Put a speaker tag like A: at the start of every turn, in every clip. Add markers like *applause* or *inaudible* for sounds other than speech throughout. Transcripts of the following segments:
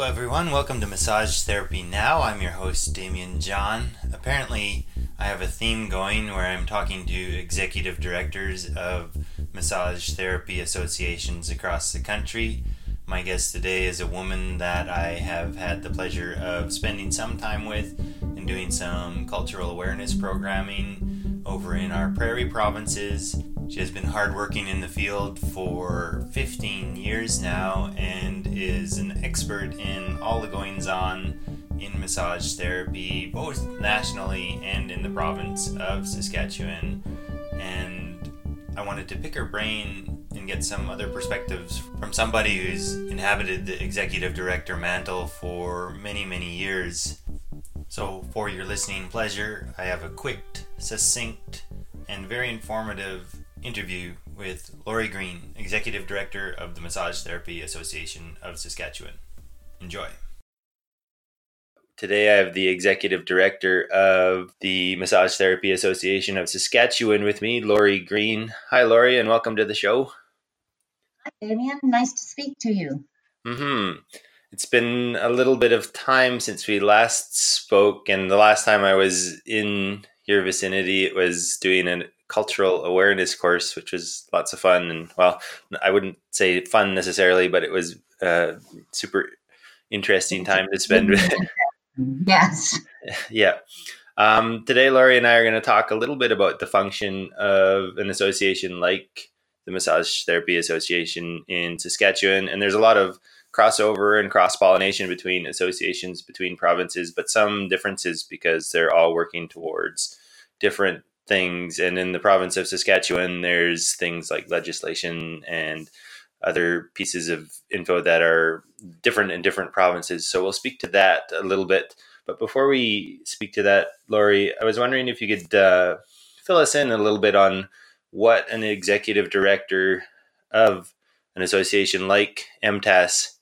A: Hello, everyone. Welcome to Massage Therapy Now. I'm your host, Damien John. Apparently, I have a theme going where I'm talking to executive directors of massage therapy associations across the country. My guest today is a woman that I have had the pleasure of spending some time with and doing some cultural awareness programming over in our prairie provinces. She has been hardworking in the field for 15 years now and is an expert in all the goings on in massage therapy, both nationally and in the province of Saskatchewan. And I wanted to pick her brain and get some other perspectives from somebody who's inhabited the executive director mantle for many, many years. So, for your listening pleasure, I have a quick, succinct, and very informative interview with Laurie Green, Executive Director of the Massage Therapy Association of Saskatchewan. Enjoy. Today, I have the Executive Director of the Massage Therapy Association of Saskatchewan with me, Laurie Green. Hi, Laurie, and welcome to the show.
B: Hi, Damien. Nice to speak to you.
A: Hmm. It's been a little bit of time since we last spoke, and the last time I was in your vicinity, it was doing a cultural awareness course, which was lots of fun. And well, I wouldn't say fun necessarily, but it was a super interesting time to spend with. *laughs*
B: Yes. *laughs*
A: yeah. Um, today, Laurie and I are going to talk a little bit about the function of an association like the Massage Therapy Association in Saskatchewan. And there's a lot of crossover and cross pollination between associations between provinces, but some differences because they're all working towards different things. And in the province of Saskatchewan, there's things like legislation and other pieces of info that are different in different provinces. So we'll speak to that a little bit. But before we speak to that, Laurie, I was wondering if you could uh, fill us in a little bit on what an executive director of an association like MTAS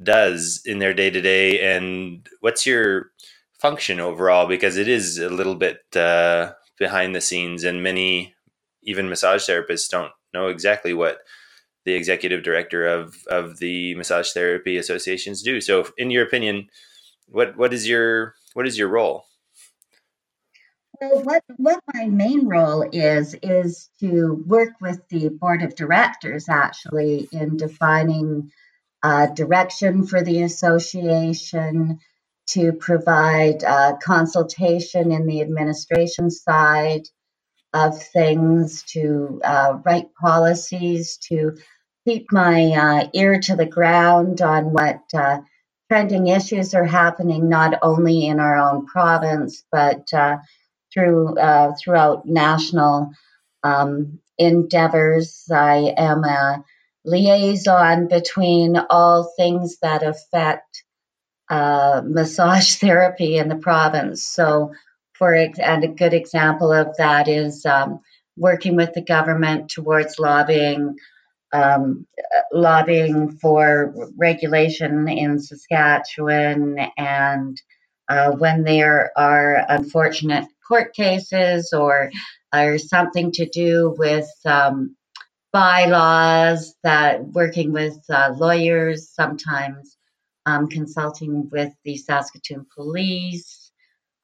A: does in their day to day, and what's your function overall? Because it is a little bit uh, behind the scenes, and many even massage therapists don't know exactly what the executive director of of the massage therapy associations do. So, in your opinion, what what is your what is your role?
B: Well, what what my main role is is to work with the board of directors actually in defining uh, direction for the association, to provide uh, consultation in the administration side of things, to uh, write policies, to keep my uh, ear to the ground on what uh, trending issues are happening, not only in our own province, but uh, through uh, throughout national um, endeavors. I am a liaison between all things that affect uh, massage *laughs* therapy in the province. So, for and a good example of that is um, working with the government towards lobbying. Um, lobbying for regulation in Saskatchewan, and uh, when there are unfortunate court cases or or something to do with um, bylaws that working with uh, lawyers sometimes um, consulting with the Saskatoon Police.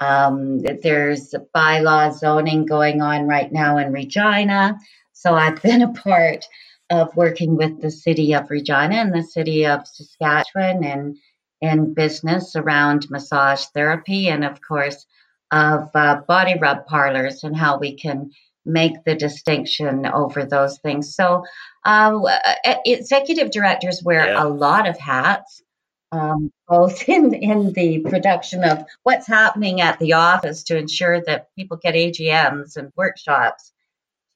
B: Um, there's bylaw zoning going on right now in Regina. So I've *laughs* been a part of working with the city of Regina and the city of Saskatchewan and in business around massage therapy and of course of uh, body rub parlors and how we can make the distinction over those things. So, uh, executive directors wear yeah. a lot of hats um, both *laughs* in in the production of what's happening at the office to ensure that people get AGMs and workshops,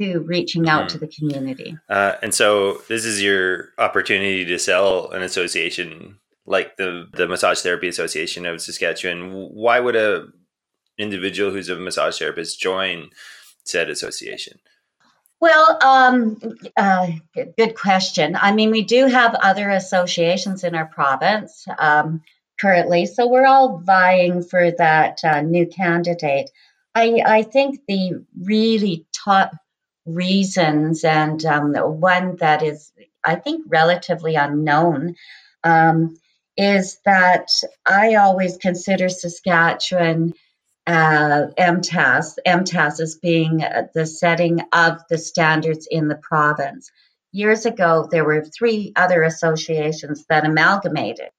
B: to reaching out mm. to the community.
A: Uh, and so, this is your opportunity to sell an association like the the Massage Therapy Association of Saskatchewan. Why would a individual who's a massage therapist join said association?
B: Well, um, uh, good question. I mean, we do have other associations in our province um, currently, so we're all vying for that uh, new candidate. I, I think the really top reasons, and um, one that is, I think, relatively unknown, um, is that I always consider Saskatchewan uh, MTAS, MTAS as being uh, the setting of the standards in the province. Years ago, there were three other associations that amalgamated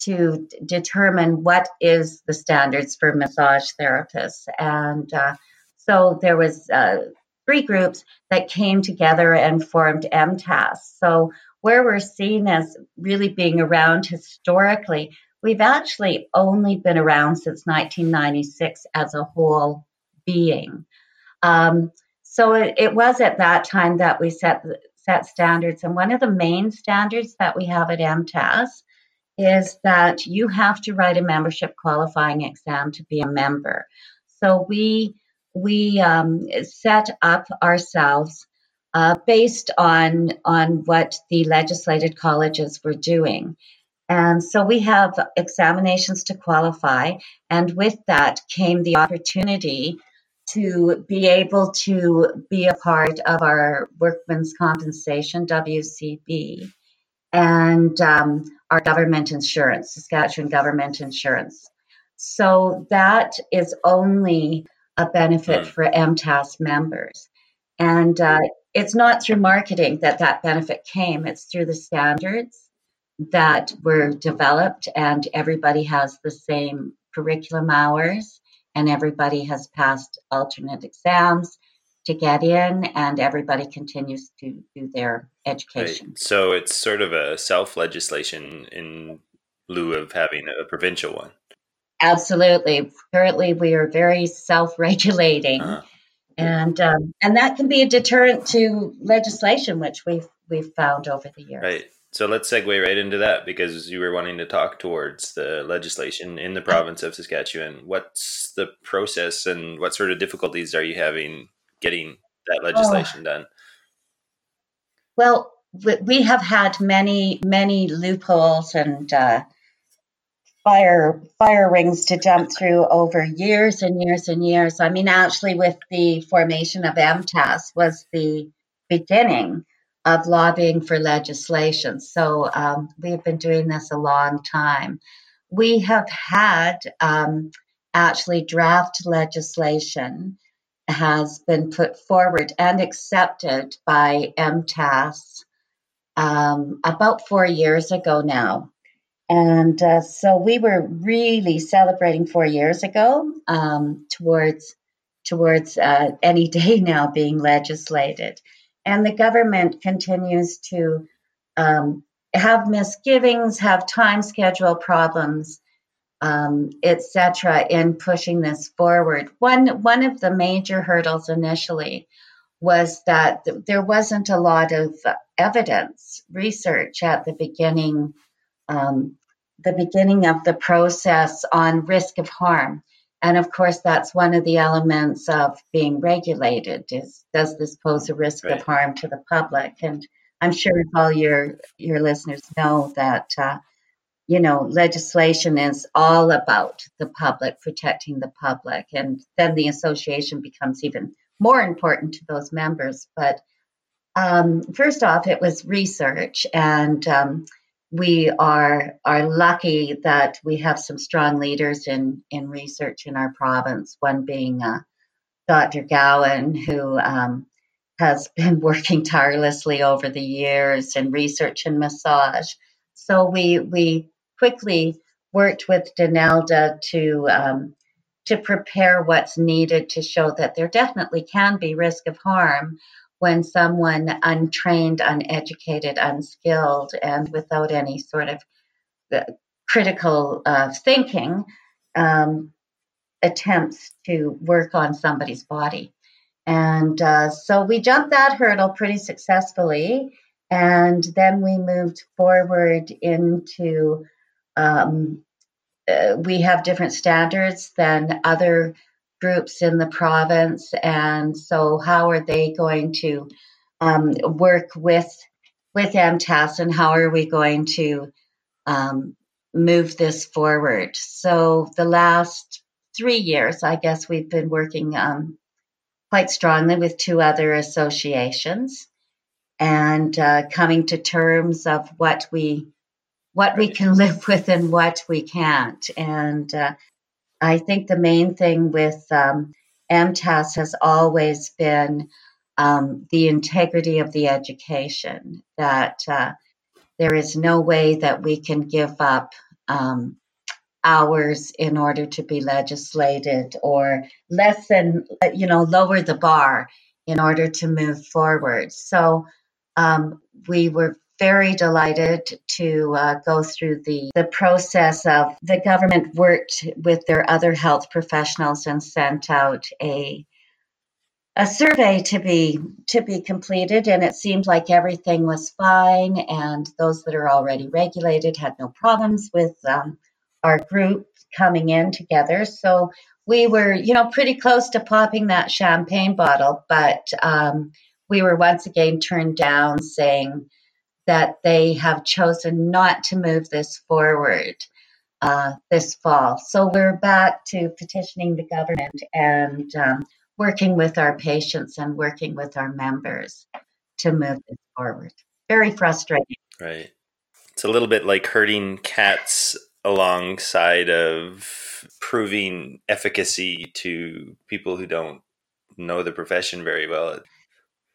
B: to d- determine what is the standards for massage therapists. And uh, so there was uh, three groups that came together and formed MTAS. So where we're seen as really being around historically, we've actually only been around since 1996 as a whole being. Um, so it, it, was at that time that we set set standards, and one of the main standards that we have at MTAS is that you have to write a membership qualifying exam to be a member. So we we um, set up ourselves uh, based on on what the legislated colleges were doing. And so we have examinations to qualify, and with that came the opportunity to be able to be a part of our workmen's compensation WCB and um, our government insurance, Saskatchewan government insurance. So that is only a benefit hmm. for MTAS members. And uh, it's not through marketing that that benefit came, it's through the standards that were developed, and everybody has the same curriculum hours, and everybody has passed alternate exams to get in, and everybody continues to do their education.
A: Right. So it's sort of a self legislation in lieu of having a provincial one.
B: Absolutely. Currently, we are very self-regulating, uh-huh. and um, and that can be a deterrent to legislation, which we've we've found over the years.
A: Right. So let's segue right into that because you were wanting to talk towards the legislation in the province of Saskatchewan. What's the process, and what sort of difficulties are you having getting that legislation oh. done?
B: Well, we have had many many loopholes and. Uh, fire fire rings to jump through over years and years and years. I mean, actually, with the formation of MTAS was the beginning of lobbying for legislation. So um, we've been doing this a long time. We have had um, actually draft legislation has been put forward and accepted by MTAS um, about four years ago now. And uh, so we were really celebrating four years ago um, towards towards uh, any *laughs* day now being legislated, and the government continues to um, have misgivings, have time schedule problems, um, etc. in pushing this forward. One one of the major hurdles initially was that th- there wasn't a lot of evidence research at the beginning um, the beginning of the process on risk of harm. And of course, that's one of the elements of being regulated is does this pose a risk right. of harm to the public? And I'm sure all your your listeners know that uh, you know legislation is all about the public protecting the public, and then the association becomes even more important to those members. But um, first off, it was research and um, we are are lucky that we have some strong leaders in in research in our province. One being uh, Dr. Gowan, who um, has *laughs* been working tirelessly over the years in research and massage. So we we quickly worked with Donelda to um, to prepare what's needed to show that there definitely can be risk of harm when someone untrained, uneducated, unskilled, and without any sort of uh, critical uh, thinking um, attempts to work on somebody's body. And uh, so we jumped that hurdle pretty successfully. And then we moved forward into um, uh, we have different standards than other groups in the province, and so how are they going to um, work with with MTAS, and how are we going to um, move this forward? So the last three years, I guess we've been working um, quite strongly with two other associations and uh, coming to terms of what we what we can live with and what we can't. And uh, I think the main thing with um, MTAS has always been um, the integrity of the education, that uh, there is no way that we can give up um, hours in order to be legislated or lessen, you know, lower the bar in order to move forward. So um, we were very delighted to uh, go through the, the process of the government worked with their other health professionals and sent out a a survey to be to be completed and it seemed like everything was fine and those that are already regulated had no problems with um, our group coming in together. So we were you know pretty close to popping that champagne bottle but um, we were once again turned down saying that they have chosen not to move this forward uh, this fall so we're back to petitioning the government and um, working with our patients and working with our members to move this forward. Very frustrating.
A: Right. It's a little bit like herding cats alongside of proving efficacy to people who don't know the profession very well.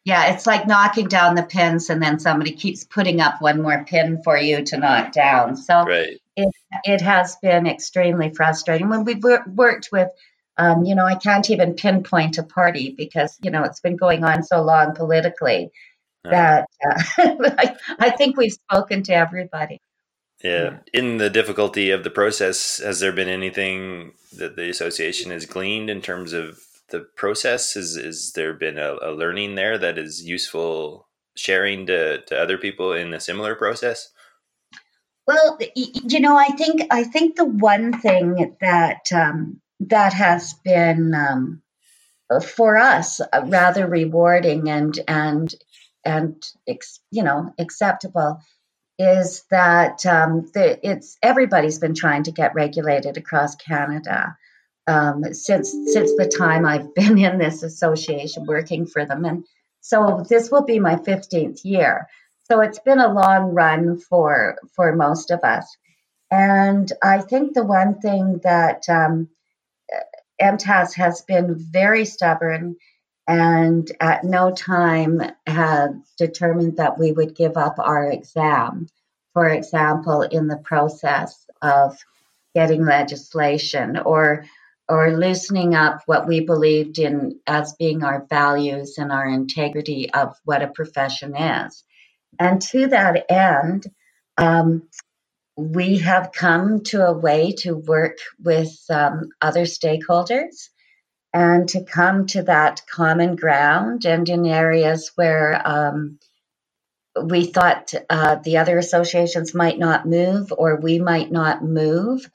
B: Yeah, it's like knocking down the pins and then somebody keeps putting up one more pin for you to knock down. So
A: right.
B: it, it has been extremely frustrating. When we've worked with um, you know, I can't even pinpoint a party because, you know, it's been going on so long politically that uh, *laughs* I, I, think we've spoken to everybody.
A: Yeah. In the difficulty of the process, has there been anything that the association has gleaned in terms of the process? Is, is there been a, a learning there that is useful sharing to, to other people in a similar process?
B: Well, you know, I think I think the one thing that um, that has been um, for us uh, rather rewarding and and and you know acceptable is that um, the, it's everybody's been trying to get regulated across Canada um, since since the time I've *laughs* been in this association working for them, and so this will be my fifteenth year. So it's been a long run for for most of us, and I think the one thing that um, MTAS has been very stubborn and at no time had determined that we would give up our exam. For example, in the process of getting legislation or or loosening up what we believed in as being our values and our integrity of what a profession is. And to that end, um, we have come to a way to work with um, other stakeholders and to come to that common ground and in areas where um, we thought uh, the other associations might not move or we might not move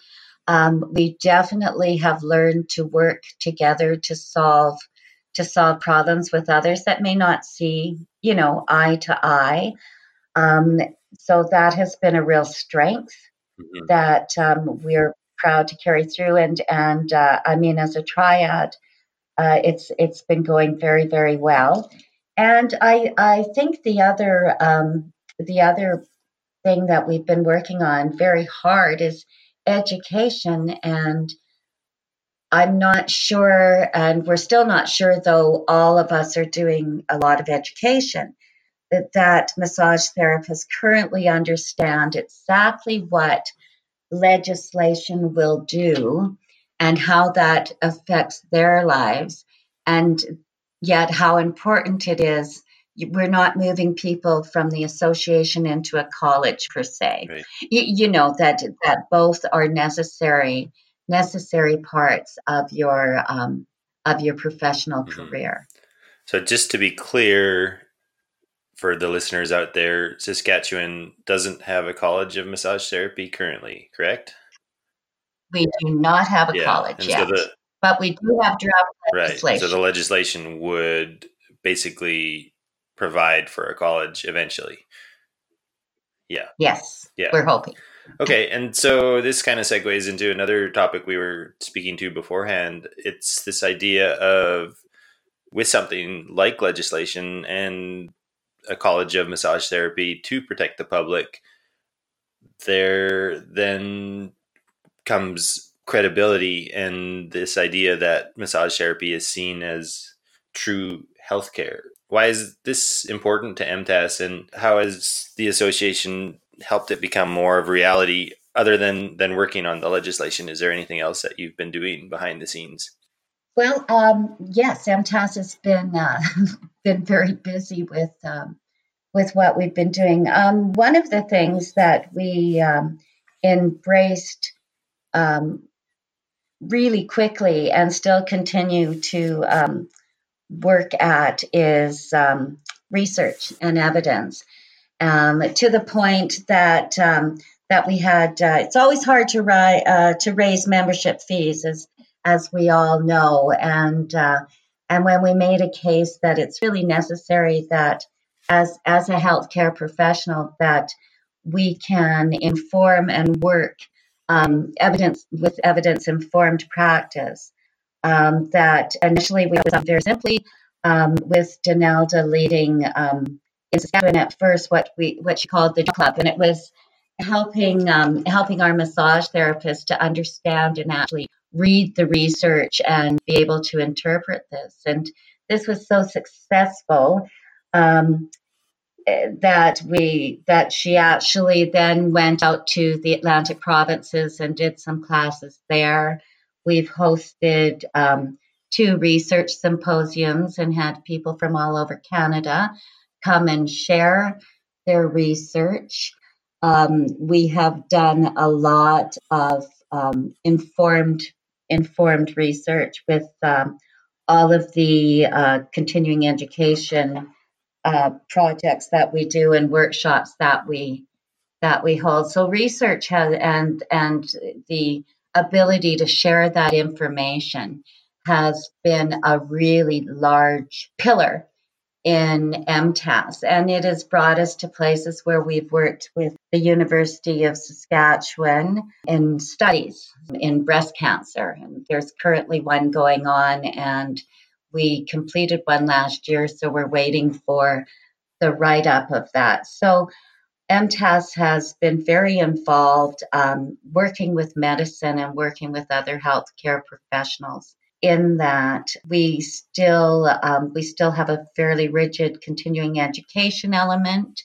B: um, we definitely have learned to work together to solve to solve problems with others that may not see you know eye to eye um, so that has been a real strength mm-hmm. that um, we're proud to carry through. And and uh, I mean, as a triad, uh, it's it's been going very very well. And I I think the other um, the other thing that we've been working on very hard is education and. I'm not sure, and we're still not sure, though all of us are doing a lot of education that that massage therapists currently understand exactly what legislation will do and how that affects their lives, and yet how important it is. We're not moving people from the association into a college per se. Right. You, you know that that both are necessary necessary parts of your um, of your professional mm-hmm. career.
A: So just to be clear, for the listeners out there, Saskatchewan doesn't have a college of massage therapy currently, correct?
B: We do not have a yeah. college yet, so the, but we do have draft legislation.
A: Right. So the legislation would basically provide for a college eventually. Yeah.
B: Yes. Yeah. We're hoping.
A: Okay, and so this kind of segues into another topic we were speaking to beforehand. It's this idea of with something like legislation and a college of massage therapy to protect the public there then comes credibility and this idea that massage therapy is seen as true healthcare. Why is this important to MTAS and how has the association helped it become more of reality other than than working on the legislation? Is there anything else that you've been doing behind the scenes?
B: Well, um, yes, MTAS has been uh, *laughs* been very busy with um, with what we've been doing. Um, one of the things that we um, embraced um, really quickly and still continue to um, work at is um, research and evidence. Um, to the point that that we had, uh, it's always hard to, ri- uh, to raise membership fees, as as we all know, and uh, and when we made a case that it's really necessary that as as a healthcare professional that we can inform and work um, evidence with evidence informed practice. Um, that initially we was very simply um, with Donelda leading um, in Saskatchewan at first what we what she called the club, and it was helping um, helping our massage therapists to understand and actually read the research and be able to interpret this. And this was so successful um, that we that she actually then went out to the Atlantic provinces and did some classes there. We've hosted um, two research symposiums and had people from all over Canada come and share their research. Um, we have done a lot of um, informed informed research with um, all of the uh, continuing education uh, projects that we do and workshops that we that we hold. So research has and and the ability to share that information has been a really large pillar in MTAS, and it has brought us to places where we've worked with the University of Saskatchewan in studies in breast cancer. And there's currently one going on, and we completed one last year, so we're waiting for the write up of that. So MTAS has been very involved um, working with medicine and working with other healthcare professionals in that we still um, we still have a fairly rigid continuing education element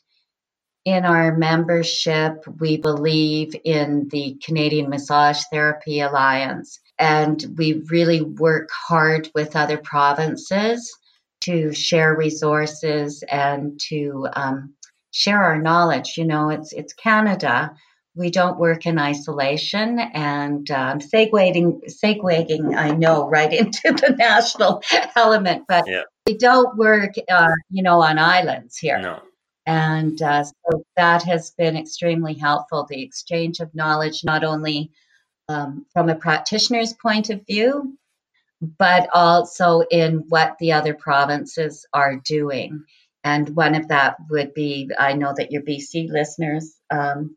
B: in our membership. We believe in the canadian massage therapy alliance and we really work hard with other provinces to share resources and to um, share our knowledge you know it's it's canada we don't work in isolation. And um, segueing, segueing, I know, right *laughs* into the national element, but yeah. we don't work, uh, you know, on islands here.
A: No.
B: And uh, so that has been extremely helpful. The exchange of knowledge, not only um, from a practitioner's point of view, but also in what the other provinces are doing. And one of that would be I know that your BC listeners um,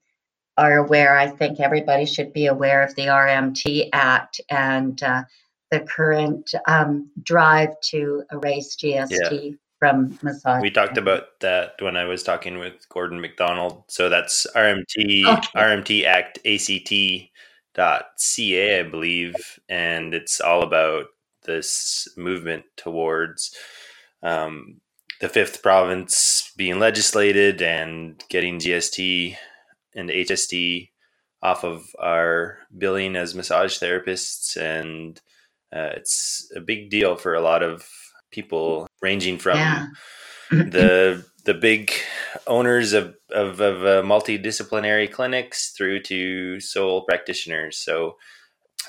B: are aware, I think everybody should be aware of the RMT Act and uh, the current um, drive to erase GST yeah. from massage.
A: We talked about that when I was talking with Gordon McDonald. So that's RMT okay. RMT Act ACT dot ca I believe and it's all about this movement towards um, the fifth province being legislated and getting GST and HST off of our billing as massage therapists, and uh, it's a big deal for a lot of people, ranging from yeah. the the big owners of of, of uh, multidisciplinary clinics through to sole practitioners. So,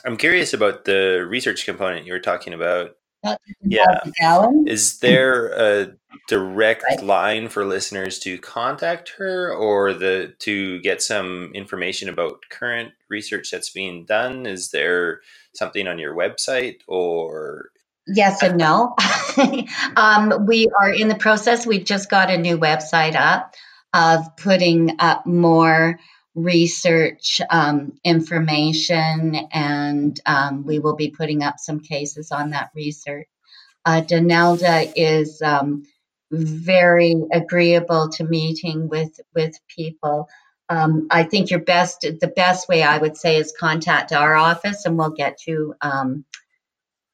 A: I'm curious about the research component you were talking about yeah. Is there a direct right. line for listeners to contact her or the to get some information about current research that's being done? Is there something on your website or
B: Yes and no. *laughs* um, we are in the process. We've just got a new website up of putting up more research um, information, and um, we will be putting up some cases on that research. Uh, is um, very agreeable to meeting with with people. um, I think your best, the best way I would say is contact our office, and we'll get you. Um,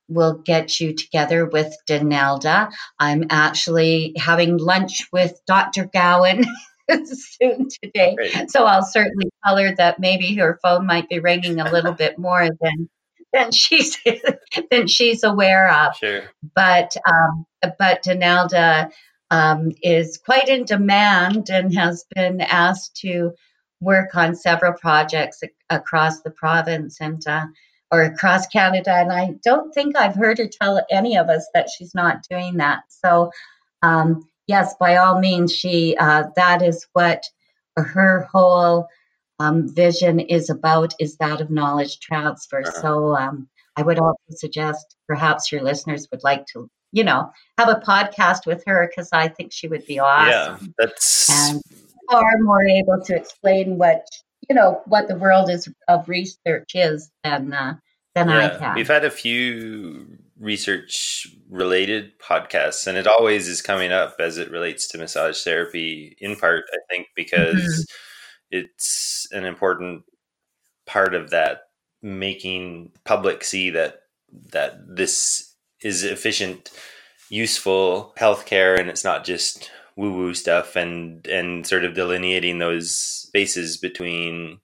B: we'll get you together with Donelda. I'm actually having lunch with Dr. Gowan *laughs* *laughs* soon today, so I'll certainly tell her that maybe her phone might be ringing a little bit more than than she's *laughs* than she's aware of.
A: Sure.
B: But um, but Donelda um, is quite in demand and has been asked to work on several projects across the province and uh, or across Canada. And I don't think I've heard her tell any of us that she's not doing that. So um, yes, by all means, she uh, that is what her whole um, vision is about is that of knowledge transfer. Uh-huh. So um, I would also suggest perhaps your listeners would like to, you know, have a podcast with her because I think she would be awesome.
A: Yeah, that's
B: and far more able to explain what you know what the world is of research is than uh, than yeah, I can.
A: We've had a few research related podcasts, and it always is coming up as it relates to massage therapy. In part, I think because. Mm-hmm it's an important part of that making public see that that this is efficient useful healthcare and it's not just woo woo stuff and and sort of delineating those spaces between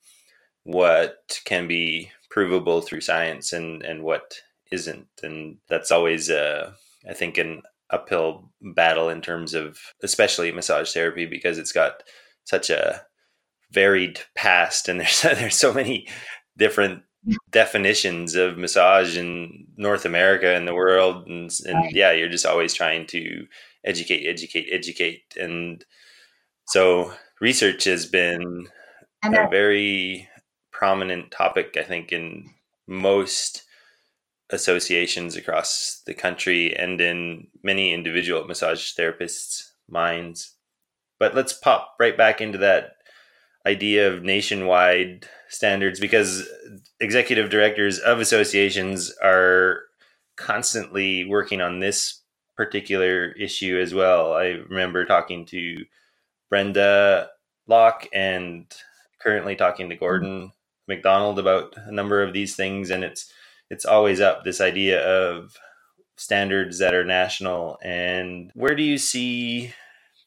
A: what can be provable through science and and what isn't. And that's always uh i think an uphill battle in terms of especially massage therapy because it's got such a varied past, and *laughs* there's there's so many different definitions of massage in North America and the world, and, and yeah, you're just always trying to educate, educate, educate, and so research has been a very prominent topic, I think, in most associations across the country and in many individual massage therapists' minds. But let's pop right back into that idea of nationwide standards because executive directors of associations are constantly working on this particular issue as well. I remember talking to Brenda Locke and currently talking to Gordon McDonald about a number of these things and it's it's always up this idea of standards that are national and where do you see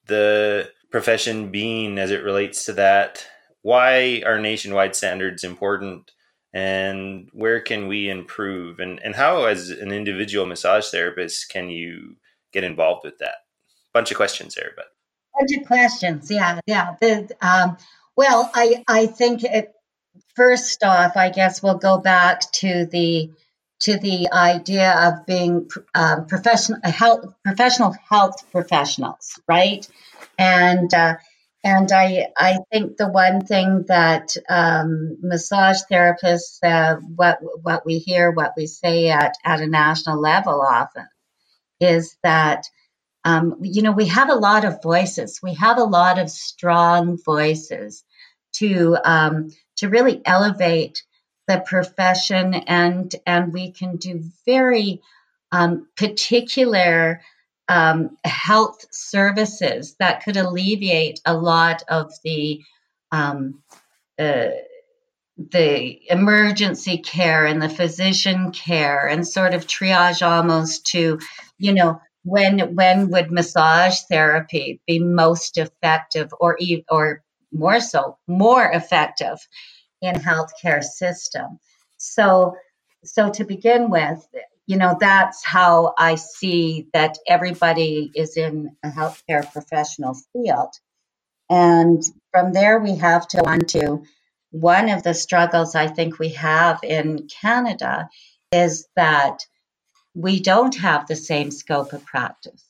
A: the profession being as it relates to that? Why are nationwide standards important? And where can we improve? And, and how, as an individual massage therapist, can you get involved with that? Bunch of questions there, but
B: bunch of questions. Yeah, yeah. The, um, well, I I think it, first off, I guess we'll go back to the to the idea of being um, professional health professional health professionals, right? And uh, and I I think the one thing that um, massage therapists uh, what what we hear what we say at at a national level often is that um, you know we have a lot of voices we have a lot of strong voices to um, to really elevate the profession and and we can do very um, particular um, health services that could alleviate a lot of the um, uh, the emergency care and the physician care and sort of triage almost to you know when when would massage therapy be most effective or or more so more effective in healthcare system so so to begin with you know, that's how I see that everybody is in a healthcare professional field. And from there, we have to go on to one of the struggles I think we have in Canada is that we don't have the same scope of practice.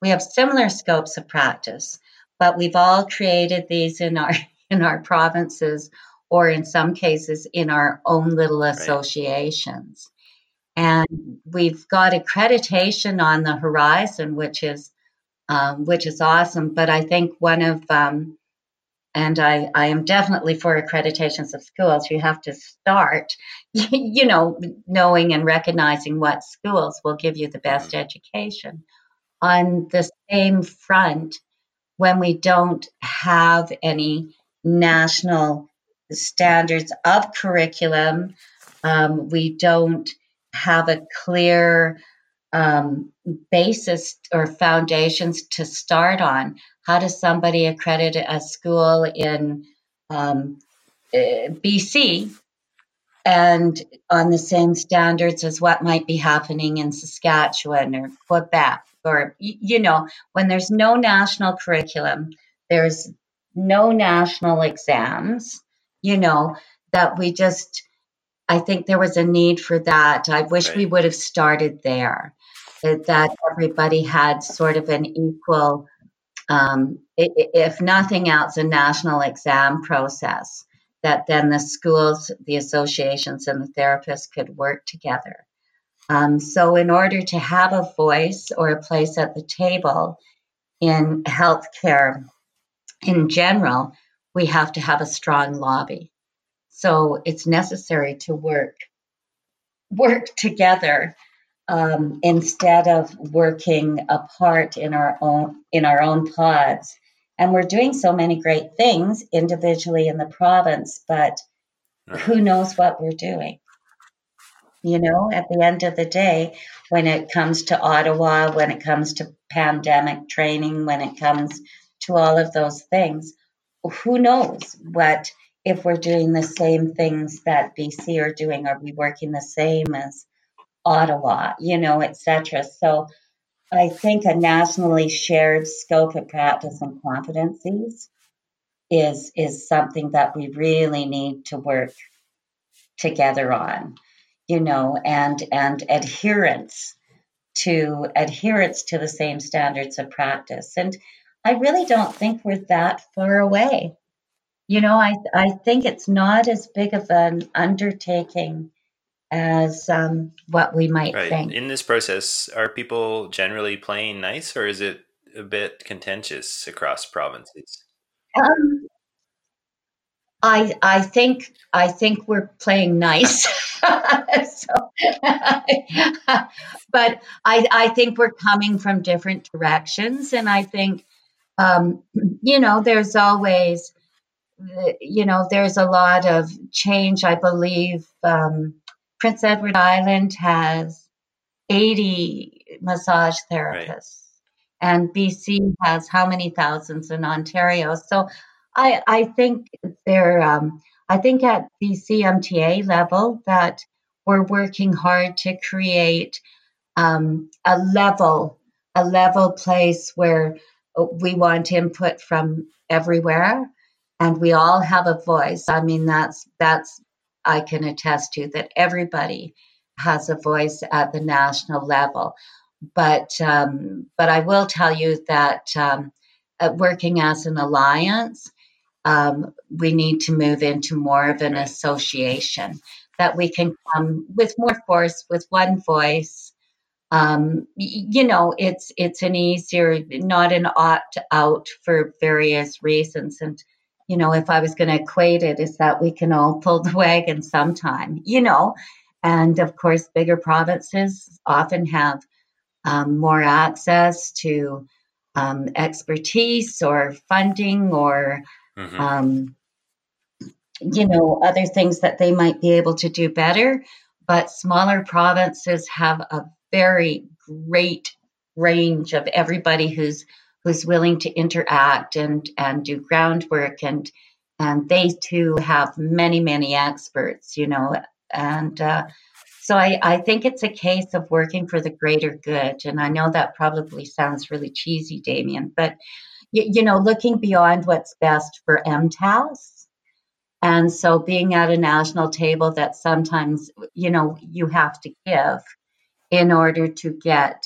B: We have similar scopes of practice, but we've all created these in our *laughs* in our provinces or in some cases in our own little associations. And we've got accreditation on the horizon, which is um, which is awesome. But I think one of um, and I, I am definitely for accreditations of schools. You have to start, *laughs* you know, knowing and recognizing what schools will give you the best mm-hmm. education. On the same front, when we don't have any national standards of curriculum. Um, we don't have a clear um, basis or foundations to start on. How does somebody accredit a school in um, eh, BC and on the same standards as what might be happening in Saskatchewan or Quebec? Or, you know, when there's no national curriculum, there's no national exams, you know, that we just, I think there was a need for that. I wish right. we would have started there that everybody had sort of an equal, um, if nothing else, a national exam process that then the schools, the associations, and the therapists could work together. Um, so, in order to have a voice or a place at the table in healthcare in general, we have to have a strong lobby. So, it's necessary to work work together um, instead of working apart in our own in our own pods. And we're doing so many great things individually in the province, but who knows what we're doing? You know, at the end of the day, when it comes to Ottawa, when it comes to pandemic training, when it comes to all of those things, who knows what if we're doing the same things that BC are doing? Are we working the same as Ottawa, you know, etc. So I think a nationally shared scope of practice and competencies is is something that we really need to work together on, you know, and and adherence to adherence to the same standards of practice. And I really don't think we're that far away. You know, I I think it's not as big of an undertaking as um, what we might right. think.
A: In this process, are people generally playing nice, or is it a bit contentious across provinces? Um,
B: I I think I think we're playing nice. *laughs* so, *laughs* but I I think we're coming from different directions, and I think um, you know there's always you know there's a lot of change. I believe. Um, Prince Edward Island has 80 massage therapists, right. and BC has how many thousands in Ontario. So I, I think they're, um, I think at the CMTA level that we're working hard to create um, a level, a level place where we want input from everywhere and we all have a voice. I mean, that's that's I can attest to that everybody has a voice at the national level. But um, but I will tell you that um, working as an alliance, um, we need to move into more of an association that we can come with more force, with one voice. Um, you know, it's it's an easier, not an opt out for various reasons, and you know, if I was going to equate it, is that we can all pull the wagon sometime, you know. And of course, bigger provinces often have um, more access to um, expertise or funding or, mm-hmm. um, you know, other things that they might be able to do better. But smaller provinces have a very great range of everybody who's who's willing to interact and and do groundwork and and they too have many many experts you know and uh, so I, I think it's a case of working for the greater good and i know that probably sounds really cheesy damien but you, you know looking beyond what's best for mtas and so being at a national table that sometimes you know you have to give in order to get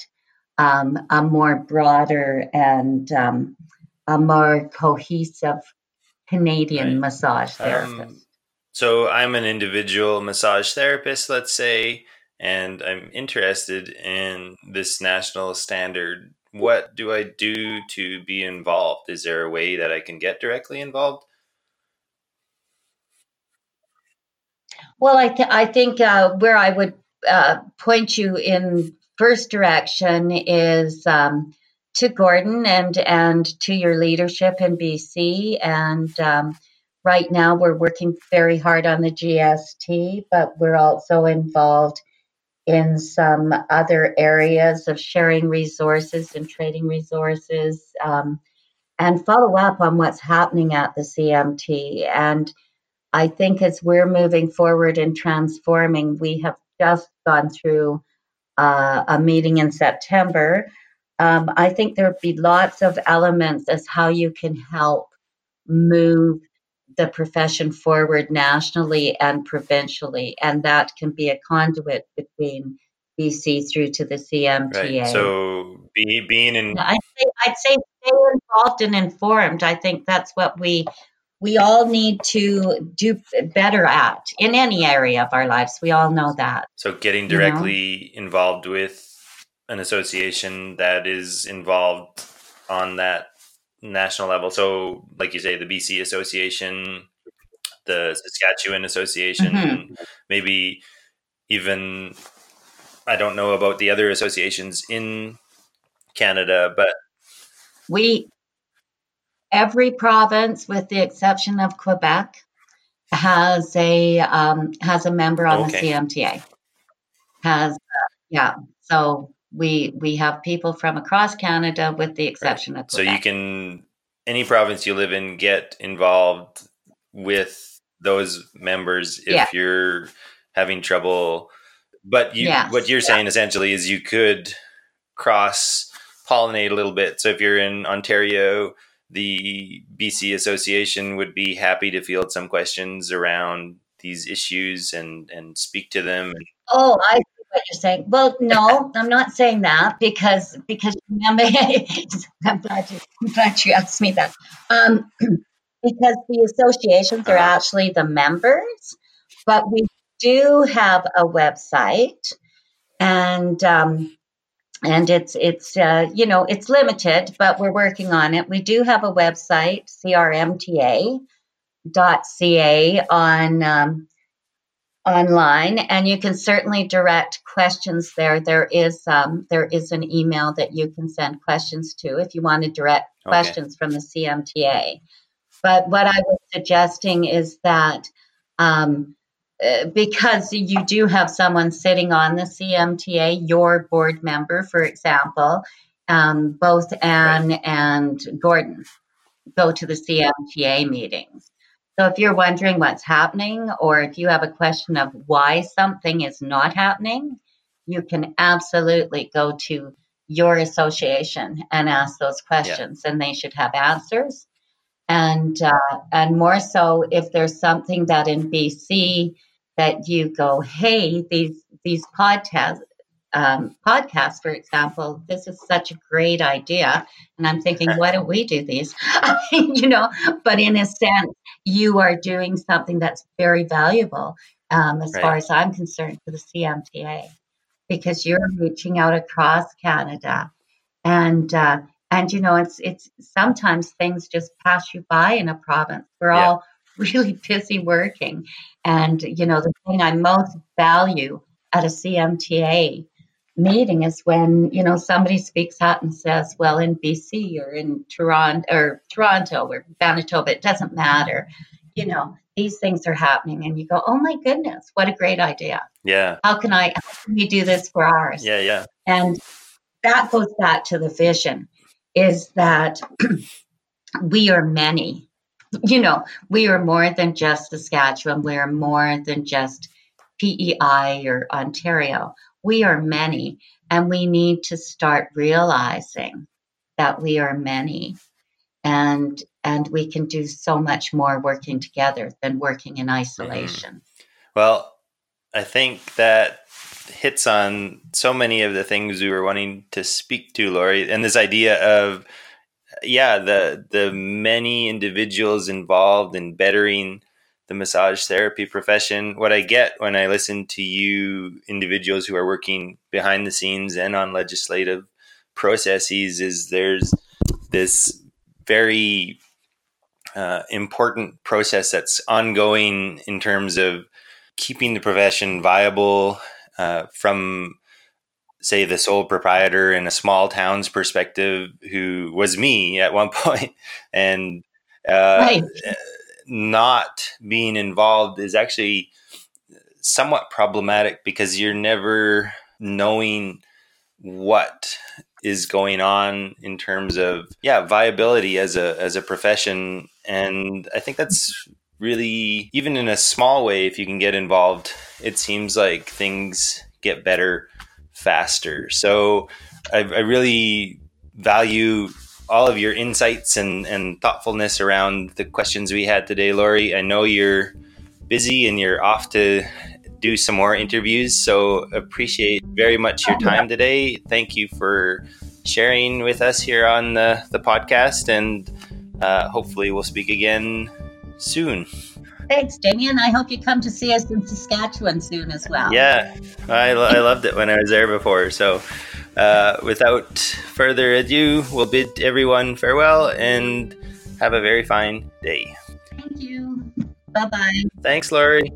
B: um, a more broader and um, a more cohesive Canadian right. massage um, therapist. Um,
A: so I'm an individual massage therapist, let's say, and I'm interested in this national standard. What do I do to be involved? Is there a way that I can get directly involved?
B: Well, I, th- I think uh, where I would uh, point you in first direction is um, to Gordon and and to your leadership in BC and um, right now we're working very hard on the GST, but we're also involved in some other areas of sharing resources and trading resources um, and follow up on what's happening at the CMT. And I think as we're moving forward and transforming, we have just gone through uh, a meeting in September. Um, I think there'll be lots of elements as how you can help move the profession forward nationally and provincially, and that can be a conduit between BC through to the CMTA.
A: Right. So be, being in,
B: I'd say, I'd say stay involved and informed. I think that's what we we all need to do better at in any area of our lives. We all know that.
A: So getting directly you know? involved with an association that is involved on that national level. So, like you say, the BC Association, the Saskatchewan Association, mm-hmm. maybe even I don't know about the other associations in Canada, but
B: we every province, with the exception of Quebec, has a um, has a member on okay. the CMTA. Has uh, yeah, so we we have people from across Canada, with the exception right. of
A: Quebec. So you can any province you live in get involved with those members if yeah. you're having trouble. But you, yes. what you're saying yeah. essentially is you could cross pollinate a little bit. So if you're in Ontario, the BC Association would be happy to field some questions around these issues and and speak to them.
B: Oh, I see what you're saying. Well, no, I'm not saying that because because remember, *laughs* I'm glad you I'm glad you asked me that. Um, *clears throat* because the associations are actually the members, but we do have a website, and um, and it's it's uh, you know it's limited, but we're working on it. We do have a website, crmta.ca on um, online, and you can certainly direct questions there. There is um, there is an email that you can send questions to if you want to direct okay. questions from the CMTA. But what I was suggesting is that um, uh, because you do have someone sitting on the CMTA, your board member, for example, um, both Anne right. and Gordon go to the CMTA meetings. So if you're wondering what's happening, or if you have a question of why something is not happening, you can absolutely go to your association and ask those questions, yeah. and they should have answers. And uh, and more so if there's something that in BC that you go, hey, these these podcasts, um, podcasts, for example, this is such a great idea, and I'm thinking, why don't we do these? *laughs* you know, but in a sense, you are doing something that's very valuable um, as right. far as I'm concerned for the CMTA, because you're reaching out across Canada, and uh, and you know, it's it's sometimes things just pass you by in a province. We're yeah. all *laughs* really busy working. And, you know, the thing I most value at a CMTA meeting is when, you know, somebody speaks out and says, well, in BC or in Toronto or Toronto or Manitoba, it doesn't matter. You know, these things are happening and you go, oh my goodness, what a great idea.
A: Yeah.
B: How can I, how can we do this for ours?
A: Yeah, yeah.
B: And that goes back to the vision is that *clears throat* we are many you know, we are more than just Saskatchewan. We are more than just PEI or Ontario. We are many, and we need to start realizing that we are many, and and we can do so much more working together than working in isolation. Mm-hmm.
A: Well, I think that hits on so many of the things we were wanting to speak to, Lori, and this idea of yeah, the the many individuals involved in bettering the massage therapy profession. What I get when I listen to you individuals who are working behind the scenes and on legislative processes is there's this very uh, important process that's ongoing in terms of keeping the profession viable uh, from say the sole proprietor in a small town's perspective who was me at one *laughs* point and uh, right. Not being involved is actually somewhat problematic because you're never knowing what is going on in terms of yeah viability as a as a profession. And i think that's really even in a small way if you can get involved it seems like things get better faster. So i, I really value all of your insights and, and thoughtfulness around the questions we had today lori i know you're busy and you're off to do some more interviews. So appreciate very much your time today. Thank you for sharing with us here on the, the podcast, and uh, hopefully we'll speak again soon.
B: Thanks, Damien. I hope you come to see us in Saskatchewan soon as well.
A: Yeah, I, I loved it when I was there before. So, uh, without further ado, we'll bid everyone farewell and have a very fine day.
B: Thank you. Bye bye.
A: Thanks, Laurie.